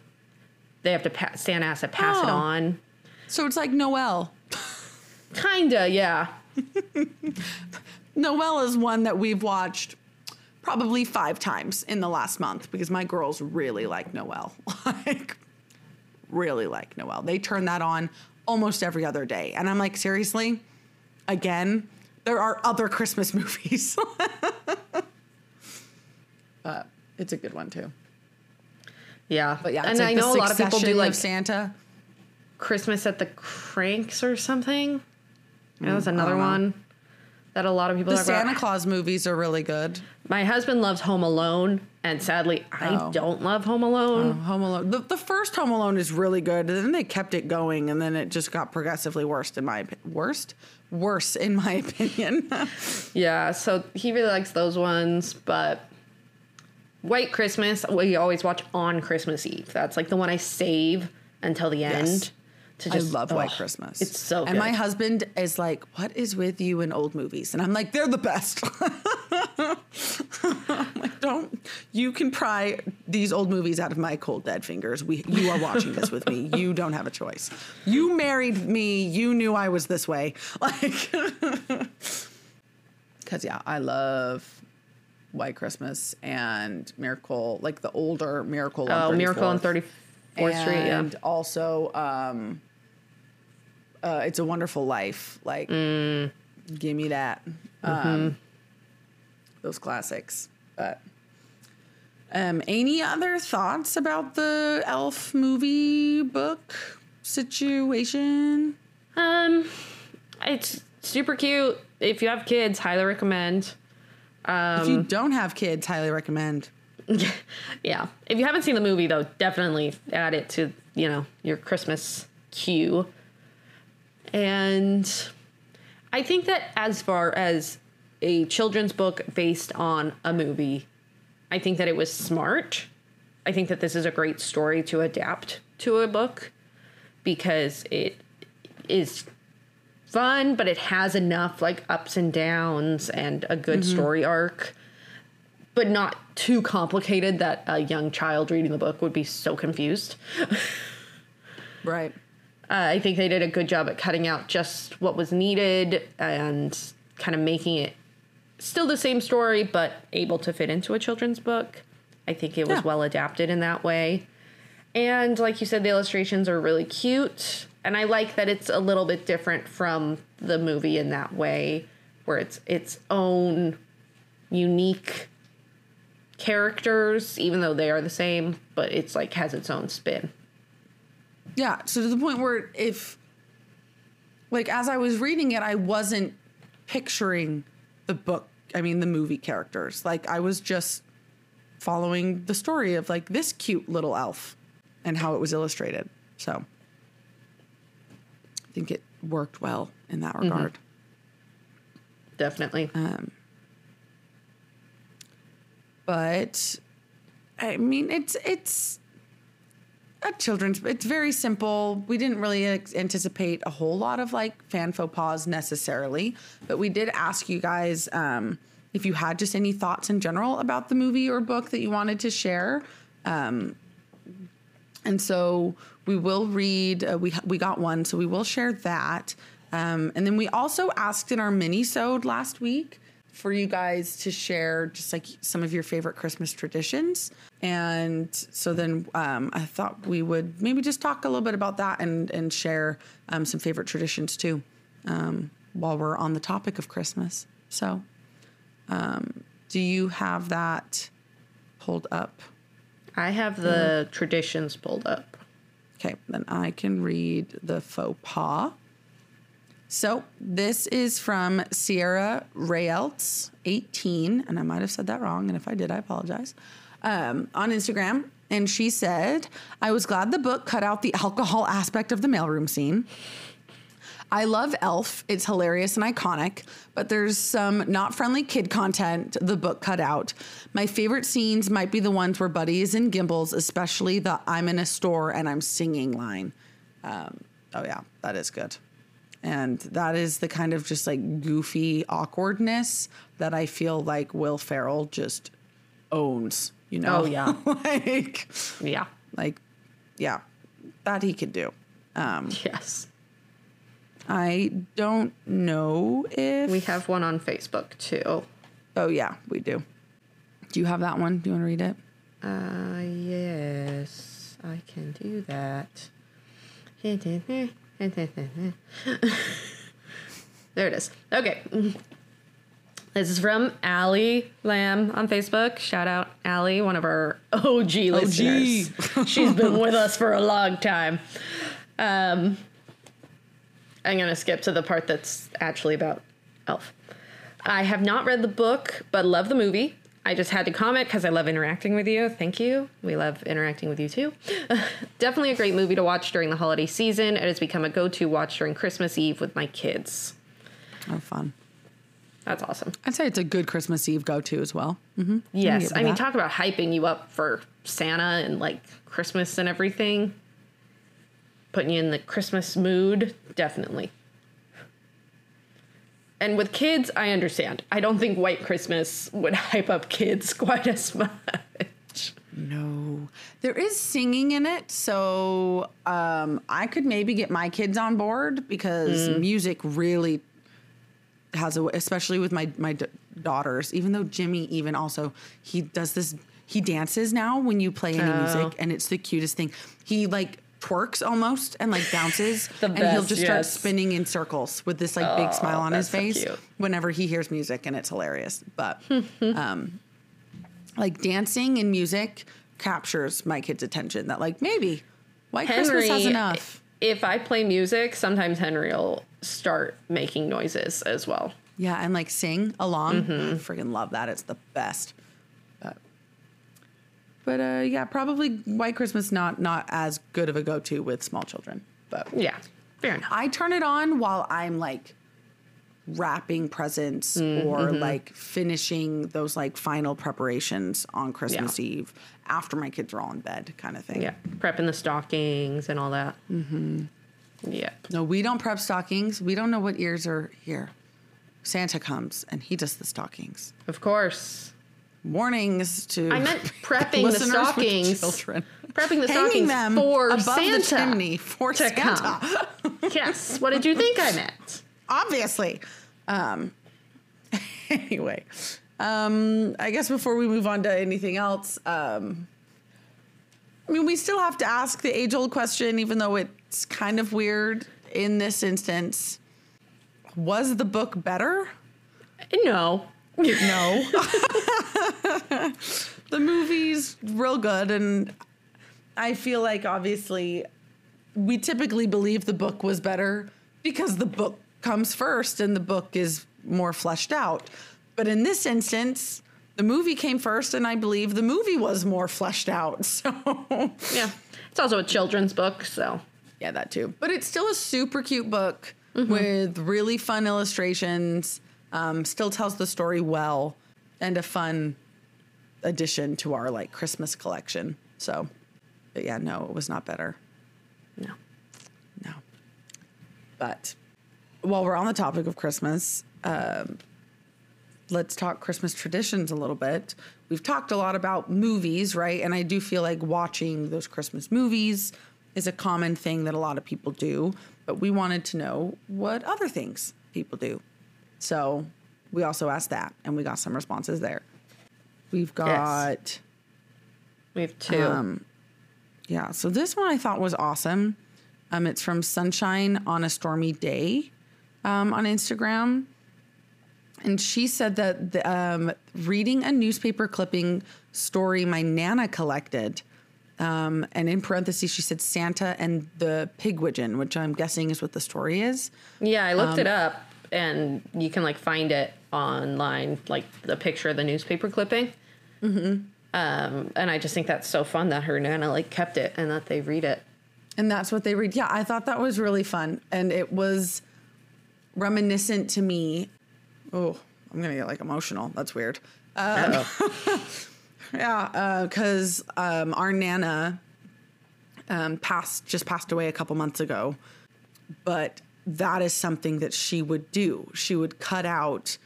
[SPEAKER 3] they have to pa- Santa has to pass it
[SPEAKER 2] Oh.
[SPEAKER 3] on.
[SPEAKER 2] So it's like Noelle.
[SPEAKER 3] Kinda, yeah.
[SPEAKER 2] Noelle is one that we've watched probably five times in the last month because my girls really like Noelle. <laughs> like, really like Noelle. They turn that on almost every other day. And I'm like, seriously? Again? There are other Christmas <laughs> movies. uh, it's a good one too.
[SPEAKER 3] Yeah.
[SPEAKER 2] But yeah,
[SPEAKER 3] and
[SPEAKER 2] like
[SPEAKER 3] I know a lot of people do like
[SPEAKER 2] Santa.
[SPEAKER 3] Christmas at the Kranks or something. That was another
[SPEAKER 2] know.
[SPEAKER 3] That a lot of people
[SPEAKER 2] The Santa
[SPEAKER 3] about.
[SPEAKER 2] Claus movies are really good.
[SPEAKER 3] My husband loves Home Alone, and sadly, I
[SPEAKER 2] Oh.
[SPEAKER 3] don't love Home Alone.
[SPEAKER 2] Oh, Home Alone. The, the first Home Alone is really good, and then they kept it going, and then it just got progressively worse. In my worst, worse in my <laughs> opinion.
[SPEAKER 3] Yeah, so he really likes those ones, but White Christmas, we always watch on Christmas Eve. That's like the one I save until the end. To
[SPEAKER 2] I love White Christmas.
[SPEAKER 3] It's so good.
[SPEAKER 2] And my husband is like, "What is with you in old movies?" And I'm like, "They're the best." <laughs> I'm like, don't you can pry these old movies out of my cold dead fingers. We you are watching this with me. You don't have a choice. You married me. You knew I was this way. <laughs> Like, <laughs> because yeah, I love White Christmas and Miracle, like the older Miracle. on
[SPEAKER 3] oh, Miracle on
[SPEAKER 2] 34th.
[SPEAKER 3] 34th Street, yeah.
[SPEAKER 2] and also um uh it's a wonderful life like
[SPEAKER 3] Mm.
[SPEAKER 2] give me that um
[SPEAKER 3] Mm-hmm.
[SPEAKER 2] those classics but um any other thoughts about the elf movie book situation
[SPEAKER 3] Um, it's super cute. If you have kids, highly recommend.
[SPEAKER 2] if
[SPEAKER 3] Um,
[SPEAKER 2] you don't have kids highly recommend <laughs>
[SPEAKER 3] Yeah. If you haven't seen the movie though, definitely add it to, you know, your Christmas queue. And I think that as far as a children's book based on a movie, I think that it was smart. I think that this is a great story to adapt to a book because it is fun, but it has enough like ups and downs and a good mm-hmm. story arc but not too complicated that a young child reading the book would be so confused. <laughs>
[SPEAKER 2] right
[SPEAKER 3] Uh, I think they did a good job at cutting out just what was needed and kind of making it still the same story, but able to fit into a children's book. I think it was
[SPEAKER 2] Yeah.
[SPEAKER 3] well adapted in that way. And like you said, the illustrations are really cute. And I like that it's a little bit different from the movie in that way, where it's its own unique characters, even though they are the same, but it's like has its own spin.
[SPEAKER 2] Yeah, so to the point where if like as I was reading it, I wasn't picturing the book, I mean the movie characters. Like I was just following the story of like this cute little elf and how it was illustrated. So I think it worked well in that regard.
[SPEAKER 3] Definitely.
[SPEAKER 2] Um, but I mean, it's it's a children's. It's very simple. We didn't really anticipate a whole lot of like fan faux pas necessarily, but we did ask you guys um, if you had just any thoughts in general about the movie or book that you wanted to share. Um, and so we will read. Uh, we we got one, so we will share that. Um, and then we also asked in our mini-sode last week for you guys to share just like some of your favorite Christmas traditions. And so then um, I thought we would maybe just talk a little bit about that and and share um, some favorite traditions too, um, while we're on the topic of Christmas. So, um, do you have that pulled up?
[SPEAKER 3] I have the traditions pulled up.
[SPEAKER 2] Okay, then I can read the faux pas. So this is from Sierra Rayelts, 18, and I might have said that wrong, and if I did, I apologize. Um, on Instagram, And she said, I was glad the book cut out the alcohol aspect of the mailroom scene. I love Elf. It's hilarious and iconic, but there's some not friendly kid content the book cut out. My favorite scenes might be the ones where Buddy is in gimbels, especially the I'm in a store and I'm singing line. Um, oh, yeah, that is good. And that is the kind of just like goofy awkwardness that I feel like Will Ferrell just owns, you know?
[SPEAKER 3] Oh, yeah. <laughs>
[SPEAKER 2] like,
[SPEAKER 3] Yeah.
[SPEAKER 2] like, yeah, that he could do.
[SPEAKER 3] Yes.
[SPEAKER 2] I don't know if
[SPEAKER 3] We have one on Facebook too.
[SPEAKER 2] Oh yeah, we do. Do you have that one? Do you want to read it?
[SPEAKER 3] Uh, yes, I can do that. <laughs> there it is. Okay. This is from Allie Lamb on Facebook. Shout out Allie, one of our OG listeners. She's been with us for a long time. Um, I'm going to skip to the part that's actually about Elf. I have not read the book, but love the movie. I just had to comment because I love interacting with you. Thank you. We love interacting with you too. <laughs> Definitely a great movie to watch during the holiday season. It has become a go to watch during Christmas Eve with my kids.
[SPEAKER 2] Oh, fun.
[SPEAKER 3] That's awesome.
[SPEAKER 2] I'd say it's a good Christmas Eve go to as well. Mm-hmm.
[SPEAKER 3] Yes. I mean,
[SPEAKER 2] that.
[SPEAKER 3] talk about hyping you up for Santa and like Christmas and everything. Putting you in the Christmas mood. Definitely. And with kids, I understand. I don't think White Christmas would <laughs> hype up kids <laughs> quite as much.
[SPEAKER 2] No, there is singing in it, so um, I could maybe get my kids on board because music really has a, especially with my my d- daughters. Even though Jimmy, even also, he does this. He dances now when you play any music, and it's the cutest thing. He like twerks almost and like bounces, <laughs> and he'll
[SPEAKER 3] best,
[SPEAKER 2] just start spinning in circles with this like big smile on his
[SPEAKER 3] that's so
[SPEAKER 2] face whenever he hears music, and it's hilarious. But <laughs> um, like dancing and music captures my kids' attention. That like maybe White Christmas has enough.
[SPEAKER 3] If I play music, sometimes Henry will start making noises as well.
[SPEAKER 2] Yeah, and like sing along.
[SPEAKER 3] Mm-hmm.
[SPEAKER 2] I freaking love that. It's the best. But, uh, yeah, probably White Christmas not not as good of a go to with small children. But
[SPEAKER 3] Yeah, fair enough.
[SPEAKER 2] I turn it on while I'm like wrapping presents
[SPEAKER 3] Mm-hmm.
[SPEAKER 2] or like finishing those like final preparations on Christmas
[SPEAKER 3] Yeah.
[SPEAKER 2] Eve after my kids are all in bed, kind of thing.
[SPEAKER 3] Yeah, prepping the stockings and all that. Mm-hmm. Yeah.
[SPEAKER 2] No, we don't prep stockings. We don't know what ears are here. Santa comes and he does the stockings.
[SPEAKER 3] Of course.
[SPEAKER 2] Warnings to
[SPEAKER 3] I meant <laughs> prepping the stockings.
[SPEAKER 2] children.
[SPEAKER 3] Prepping the
[SPEAKER 2] Hanging
[SPEAKER 3] stockings
[SPEAKER 2] them
[SPEAKER 3] for
[SPEAKER 2] above
[SPEAKER 3] Santa
[SPEAKER 2] the chimney for
[SPEAKER 3] to
[SPEAKER 2] Santa.
[SPEAKER 3] come. <laughs> yes. What did you think I meant?
[SPEAKER 2] Obviously. Um, <laughs> anyway, um, I guess before we move on to anything else, um, I mean, we still have to ask the age old question, even though it's kind of weird in this instance. Was the book better?
[SPEAKER 3] No.
[SPEAKER 2] No. <laughs> the movie's real good, and I feel like obviously we typically believe the book was better because the book comes first and the book is more fleshed out. But in this instance, the movie came first, and I believe the movie was more fleshed out. <laughs> So,
[SPEAKER 3] Yeah. It's also a children's book, so
[SPEAKER 2] yeah, that too. But it's still a super cute book mm-hmm. with really fun illustrations. Um, still tells the story well, and a fun addition to our like Christmas collection. So, but yeah, no, it was not better.
[SPEAKER 3] no.
[SPEAKER 2] No. But while we're on the topic of Christmas, um, let's talk Christmas traditions a little bit. We've talked a lot about movies, right? And I do feel like watching those Christmas movies is a common thing that a lot of people do. But we wanted to know what other things people do. So we also asked that, and we got some responses there. We've got.
[SPEAKER 3] We have two.
[SPEAKER 2] Um, Yeah, so this one I thought was awesome. Um, it's from Sunshine on a Stormy Day um, on Instagram. And she said that the, um, reading a newspaper clipping story my Nana collected, um, and in parentheses, she said Santa and the Pigwidgeon, which I'm guessing is what the story is.
[SPEAKER 3] yeah, I looked
[SPEAKER 2] um,
[SPEAKER 3] it up and you can like find it online, like the picture of the newspaper clipping. Mm-hmm. Um, and I just think that's so fun that her nana like kept it and that they read it.
[SPEAKER 2] And that's what they read. Yeah, I thought that was really fun. And it was reminiscent to me. Oh, I'm going to get like emotional. That's weird. Uh, <laughs> yeah, because um, our Nana um, passed, just passed away a couple months ago. But that is something that she would do. She would cut out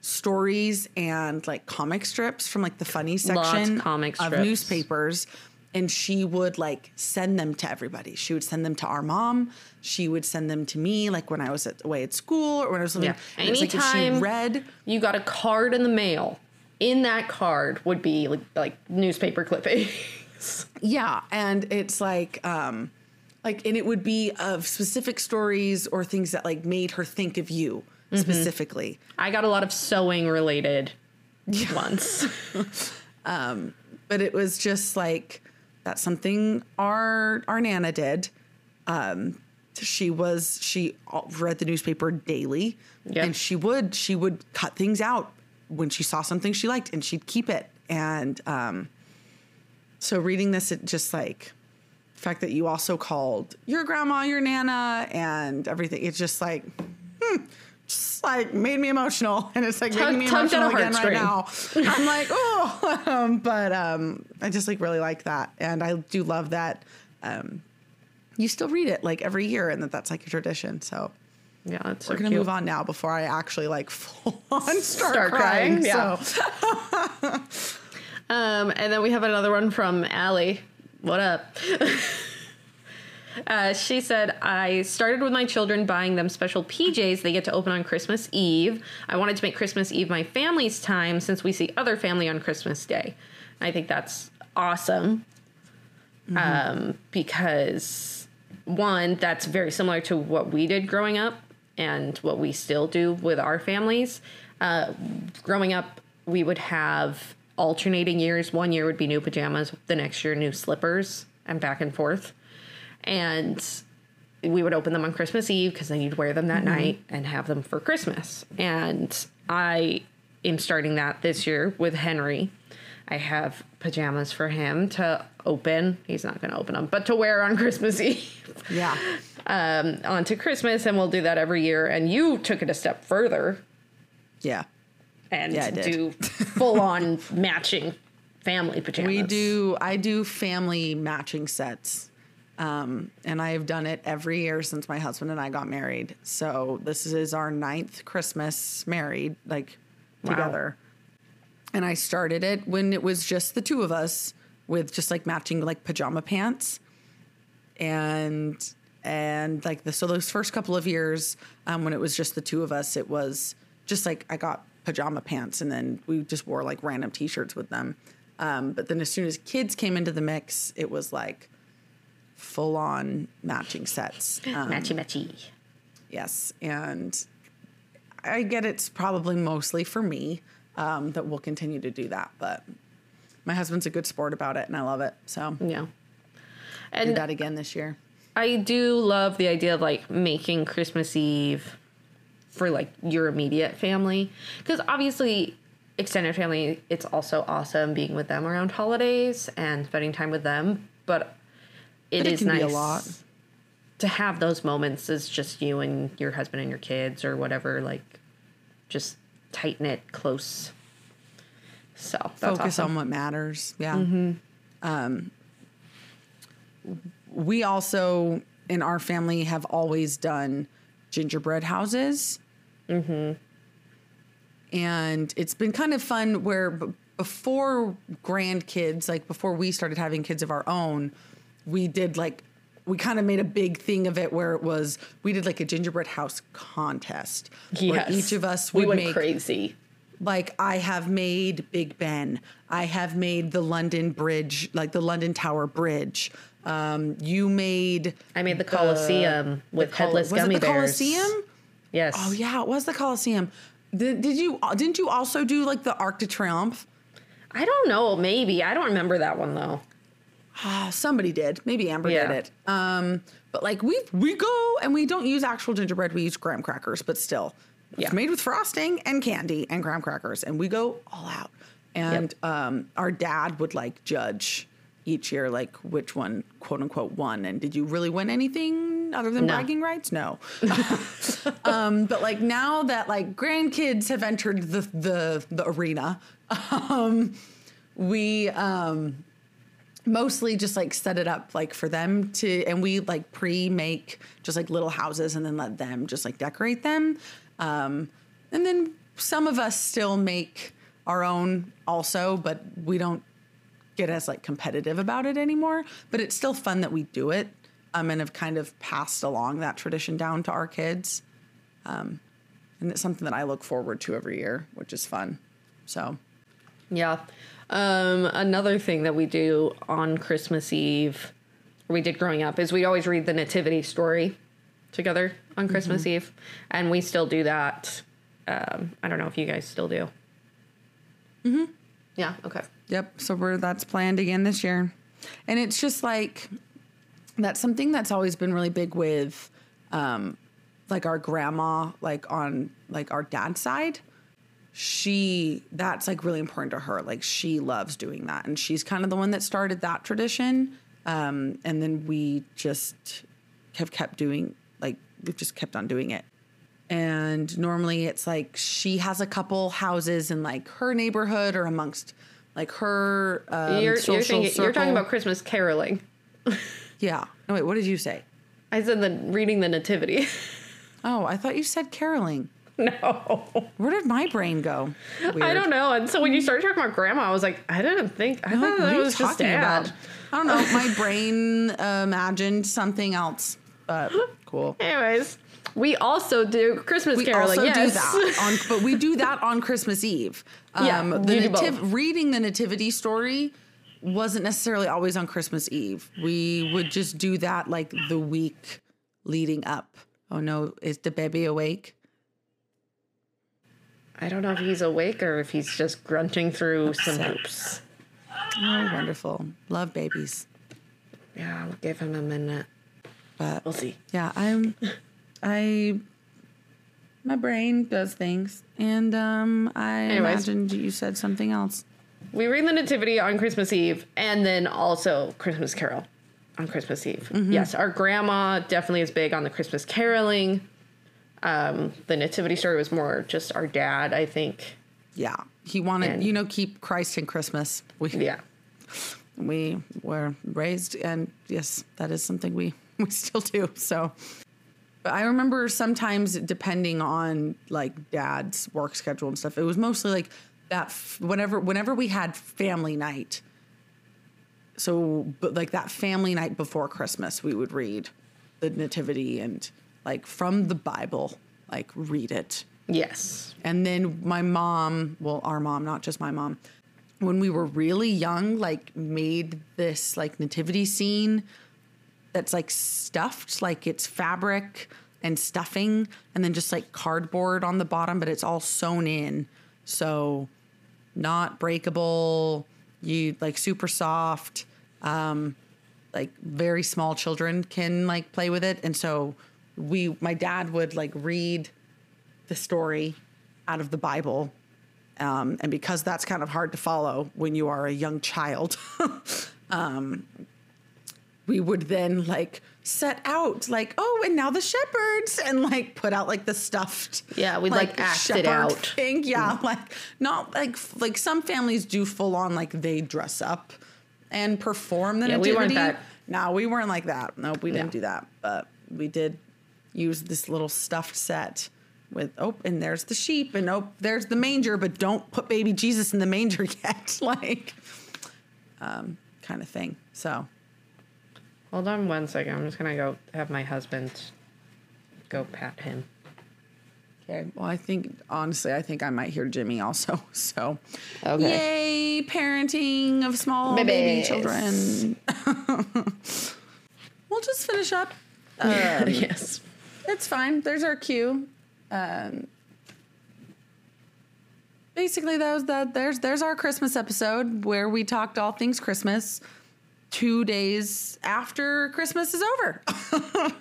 [SPEAKER 2] stories and like comic strips from like the funny section of newspapers and she would like send them to everybody. She would send them to our mom. She would send them to me, like when I was at, away at school or when I was living.
[SPEAKER 3] Yeah.
[SPEAKER 2] and it's like she
[SPEAKER 3] Anytime-
[SPEAKER 2] read,
[SPEAKER 3] You got a card in the mail. In that card would be like, like newspaper clippings. <laughs>
[SPEAKER 2] yeah, and it's like, um, like, and it would be of specific stories or things that like made her think of you
[SPEAKER 3] Mm-hmm.
[SPEAKER 2] specifically.
[SPEAKER 3] I got a lot of sewing related ones. <laughs>
[SPEAKER 2] but it was just like that's something our our nana did um she was she read the newspaper daily
[SPEAKER 3] Yep.
[SPEAKER 2] and she would she would cut things out when she saw something she liked and she'd keep it and um so reading this it just like fact that you also called your grandma your nana and everything. It's just like hmm, just like made me emotional. <laughs> And it's like
[SPEAKER 3] Tug-
[SPEAKER 2] making me emotional again right now. I'm like oh <laughs> um, but um i just like really like that. And i do love that um you still read it like every year and that that's like a tradition. So
[SPEAKER 3] yeah, it's
[SPEAKER 2] we're gonna
[SPEAKER 3] cute.
[SPEAKER 2] move on now before i actually like <laughs> full on start,
[SPEAKER 3] Start
[SPEAKER 2] crying,
[SPEAKER 3] crying, yeah.
[SPEAKER 2] so
[SPEAKER 3] Um, and then we have another one from Allie. What up? <laughs> uh, she said, I started with my children buying them special PJs they get to open on Christmas Eve. I wanted to make Christmas Eve my family's time since we see other family on Christmas Day. I think that's awesome um, because, one, that's very similar to what we did growing up and what we still do with our families. Uh, growing up, we would have alternating years. One year would be new pajamas, the next year, new slippers, and back and forth. And we would open them on Christmas Eve because then you'd wear them that night and have them for Christmas. And I am starting that this year with Henry. I have pajamas for him to open. He's not going to open them, but to wear on <laughs> Christmas Eve
[SPEAKER 2] yeah
[SPEAKER 3] um, onto Christmas. And we'll do that every year. And you took it a step further
[SPEAKER 2] yeah
[SPEAKER 3] and
[SPEAKER 2] Yeah,
[SPEAKER 3] do full on <laughs> matching family pajamas.
[SPEAKER 2] We do. I do family matching sets, um, and I have done it every year since my husband and I got married. So this is our ninth Christmas married, like
[SPEAKER 3] Wow.
[SPEAKER 2] together. And I started it when it was just the two of us with just like matching like pajama pants, and and like the so those first couple of years um, when it was just the two of us, it was just like I got pajama pants, and then we just wore like random t-shirts with them. Um, but then as soon as kids came into the mix, it was like full on matching sets. <gasps> Um,
[SPEAKER 3] matchy matchy.
[SPEAKER 2] Yes, and I get it's probably mostly for me um, that we'll continue to do that, but my husband's a good sport about it, and I love it. So
[SPEAKER 3] Yeah.
[SPEAKER 2] do
[SPEAKER 3] And
[SPEAKER 2] that again this year.
[SPEAKER 3] I do love the idea of like making Christmas Eve for like your immediate family because obviously extended family it's also awesome being with them around holidays and spending time with them but it
[SPEAKER 2] it
[SPEAKER 3] is nice
[SPEAKER 2] a lot.
[SPEAKER 3] to have those moments as just you and your husband and your kids or whatever like just tighten it close so that's
[SPEAKER 2] Focus
[SPEAKER 3] awesome.
[SPEAKER 2] on what matters. Yeah. Um, we also in our family have always done gingerbread houses. And it's been kind of fun where b- before grandkids like before we started having kids of our own we did like we kind of made a big thing of it where it was we did like a gingerbread house contest
[SPEAKER 3] yes.
[SPEAKER 2] where each of us
[SPEAKER 3] we
[SPEAKER 2] would
[SPEAKER 3] went
[SPEAKER 2] make
[SPEAKER 3] crazy
[SPEAKER 2] like I have made Big Ben. I have made the London Bridge, like the London Tower Bridge. Um, you made
[SPEAKER 3] I made the Coliseum with
[SPEAKER 2] Col-
[SPEAKER 3] headless
[SPEAKER 2] was
[SPEAKER 3] gummy
[SPEAKER 2] it the
[SPEAKER 3] bears.
[SPEAKER 2] Coliseum?
[SPEAKER 3] Yes.
[SPEAKER 2] Oh yeah, it was the Coliseum. Did, did you didn't you also do like the Arc de Triomphe?
[SPEAKER 3] I don't know. Maybe I don't remember that one though.
[SPEAKER 2] Ah, somebody did. Maybe Amber
[SPEAKER 3] Yeah.
[SPEAKER 2] did it. Um, but like we we go and we don't use actual gingerbread. We use graham crackers, but still,
[SPEAKER 3] Yeah.
[SPEAKER 2] it's made with frosting and candy and graham crackers, and we go all out. and um, our dad would like judge each year, like which one, quote unquote, won. And did you really win anything other than
[SPEAKER 3] No.
[SPEAKER 2] bragging rights? No. <laughs> <laughs> um, but like now that like grandkids have entered the the, the arena, um, we um, mostly just like set it up like for them to, and we like pre-make just like little houses and then let them just like decorate them. Um, and then some of us still make our own also, but we don't get as like competitive about it anymore. But it's still fun that we do it. Um, and have kind of passed along that tradition down to our kids. Um, and it's something that I look forward to every year, which is fun. So
[SPEAKER 3] Yeah. Um, another thing that we do on Christmas Eve, we did growing up, is we always read the Nativity story together on Christmas Eve. And we still do that. Um, I don't know if you guys still do. Mm-hmm. Yeah, okay.
[SPEAKER 2] Yep. So we're that's planned again this year. And it's just like that's something that's always been really big with um like our grandma, like on like our dad's side. She that's like really important to her. Like she loves doing that. And she's kind of the one that started that tradition. Um, and then we just have kept doing like we've just kept on doing it and normally it's like she has a couple houses in like her neighborhood or amongst like her um,
[SPEAKER 3] you're,
[SPEAKER 2] social
[SPEAKER 3] you're, thinking, you're talking about Christmas caroling. <laughs>
[SPEAKER 2] yeah no wait what did you say
[SPEAKER 3] I said the reading the Nativity.
[SPEAKER 2] oh i thought you said caroling <laughs>
[SPEAKER 3] no.
[SPEAKER 2] where did my brain go
[SPEAKER 3] I don't know. And so when you started talking about grandma, I was like, I didn't think, I
[SPEAKER 2] Like,
[SPEAKER 3] thought that was just dad.
[SPEAKER 2] about i don't know my brain uh, imagined something else but <laughs> cool
[SPEAKER 3] Anyways, we also do Christmas
[SPEAKER 2] we
[SPEAKER 3] caroling.
[SPEAKER 2] also
[SPEAKER 3] yes.
[SPEAKER 2] do that on, but we do that on Christmas Eve. <laughs> Um,
[SPEAKER 3] Yeah,
[SPEAKER 2] the
[SPEAKER 3] you do
[SPEAKER 2] nativ-
[SPEAKER 3] both.
[SPEAKER 2] reading the nativity story wasn't necessarily always on Christmas Eve. We would just do that like the week leading up. Oh no, is the baby awake?
[SPEAKER 3] I don't know if he's awake or if he's just grunting through some
[SPEAKER 2] Upset.
[SPEAKER 3] hoops.
[SPEAKER 2] Oh, wonderful. Love babies.
[SPEAKER 3] Yeah, I'll give him a minute.
[SPEAKER 2] But
[SPEAKER 3] We'll see.
[SPEAKER 2] yeah, I'm <laughs> I my brain does things. And um I
[SPEAKER 3] Anyways.
[SPEAKER 2] imagined you said something else.
[SPEAKER 3] We read the Nativity on Christmas Eve and then also Christmas Carol on Christmas Eve. Yes, our grandma definitely is big on the Christmas caroling. Um, the Nativity story was more just our dad, I think.
[SPEAKER 2] Yeah. He wanted,
[SPEAKER 3] And-
[SPEAKER 2] you know, keep Christ in Christmas. We
[SPEAKER 3] Yeah.
[SPEAKER 2] we were raised and yes that is something we <laughs> we still do so i remember sometimes depending on like dad's work schedule and stuff it was mostly like that f- whenever whenever we had family night so but like that family night before christmas we would read the nativity and like from the bible like read it
[SPEAKER 3] Yes.
[SPEAKER 2] and then my mom, well, our mom, not just my mom, when we were really young, like made this like nativity scene that's like stuffed, like it's fabric and stuffing, and then just like cardboard on the bottom, but it's all sewn in. So not breakable, you like super soft. Um, like very small children can like play with it. And so we my dad would like read the story out of the Bible. Um, and because that's kind of hard to follow when you are a young child, <laughs> um, we would then like set out like, oh, and now the shepherds, and like put out like the stuffed,
[SPEAKER 3] Yeah, we'd, like, act it out.
[SPEAKER 2] thing. Yeah, like not like like some families do full on like they dress up and perform the
[SPEAKER 3] Yeah, we
[SPEAKER 2] nativity.
[SPEAKER 3] weren't that-
[SPEAKER 2] No, we weren't like that. No, we didn't
[SPEAKER 3] No.
[SPEAKER 2] do that. But we did use this little stuffed set with oh, and there's the sheep, and oh, there's the manger, but don't put baby Jesus in the manger <laughs> yet, <laughs> like um, kind of thing. So
[SPEAKER 3] Hold on one second. I'm just gonna go have my husband go pat him.
[SPEAKER 2] okay. Well, I think honestly, I think I might hear Jimmy also. <laughs> So
[SPEAKER 3] Okay.
[SPEAKER 2] yay, parenting of small baby children. <laughs> we'll just finish up. <laughs>
[SPEAKER 3] yes.
[SPEAKER 2] It's fine. There's our cue. Um, basically, that was that. There's there's our Christmas episode where we talked all things Christmas. Two days after Christmas is over,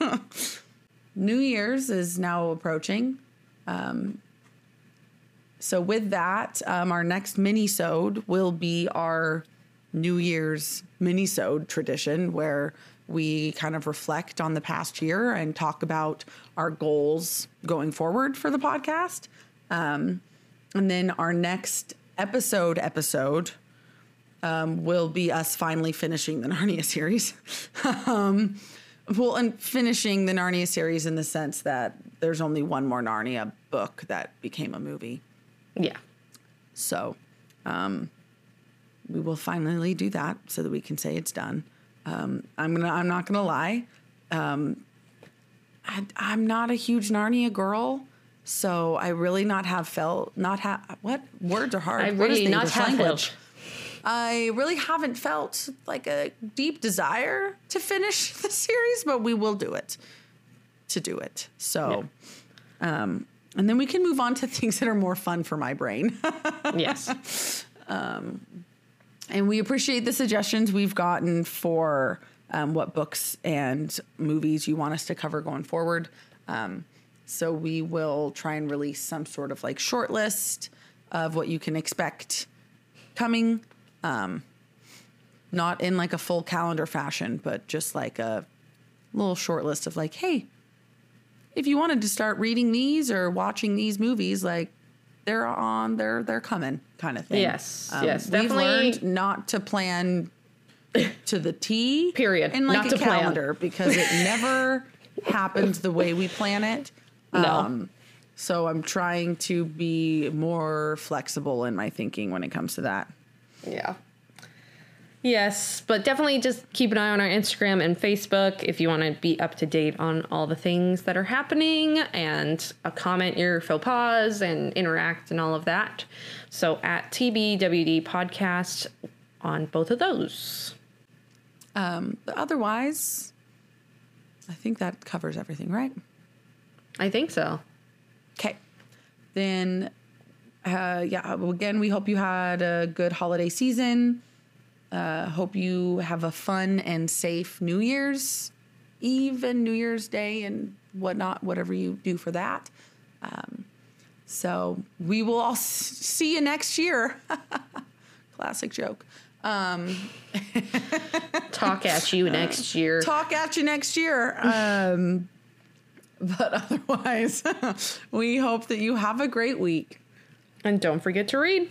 [SPEAKER 2] <laughs> New Year's is now approaching. Um, so with that, um, our next mini-sode will be our New Year's mini-sode tradition where we kind of reflect on the past year and talk about our goals going forward for the podcast. Um, and then our next episode episode um, will be us finally finishing the <laughs> Narnia series. um, well, and finishing the Narnia series in the sense that there's only one more Narnia book that became a movie.
[SPEAKER 3] Yeah.
[SPEAKER 2] So um, we will finally do that so that we can say it's done. Um, I'm gonna. I'm not gonna lie. Um, I, I'm not a huge Narnia girl, so I really not have felt not have what words are hard.
[SPEAKER 3] I
[SPEAKER 2] What is
[SPEAKER 3] really
[SPEAKER 2] the
[SPEAKER 3] not have
[SPEAKER 2] language?
[SPEAKER 3] felt.
[SPEAKER 2] I really haven't felt like a deep desire to finish <laughs> the series, but we will do it to do it. So, um, and then we can move on to <laughs> things that are more fun for my brain. <laughs>
[SPEAKER 3] Yes.
[SPEAKER 2] and we appreciate the suggestions we've gotten for um, what books and movies you want us to cover going forward. Um, so we will try and release some sort of like short list of what you can expect coming. Um, not in like a full calendar fashion, but just like a little short list of like, hey, if you wanted to start reading these or watching these movies, like they're on, they're they're coming, kind of thing.
[SPEAKER 3] Yes, yes,
[SPEAKER 2] We've
[SPEAKER 3] definitely.
[SPEAKER 2] learned not to plan <laughs> to the T.
[SPEAKER 3] Period.
[SPEAKER 2] In like
[SPEAKER 3] Not
[SPEAKER 2] a
[SPEAKER 3] to plan.
[SPEAKER 2] calendar because it <laughs> never happens the way we plan it.
[SPEAKER 3] No.
[SPEAKER 2] So I'm trying to be more flexible in my thinking when it comes to that.
[SPEAKER 3] Yeah. Yes, but definitely just keep an eye on our Instagram and Facebook if you want to be up to date on all the things that are happening and uh, comment your faux pas and interact and all of that. So at TBWB podcast on both of those.
[SPEAKER 2] Um, but otherwise, I think that covers everything, right?
[SPEAKER 3] I think so.
[SPEAKER 2] Okay. Then, uh, yeah, well, again, we hope you had a good holiday season. Uh, hope you have a fun and safe New Year's Eve and New Year's Day and whatnot, whatever you do for that. Um, so we will all <laughs> see you next year. <laughs> Classic joke. <laughs>
[SPEAKER 3] Talk at you next year.
[SPEAKER 2] Talk at you next year. Um, but otherwise, we hope that you have a great week.
[SPEAKER 3] And don't forget to read.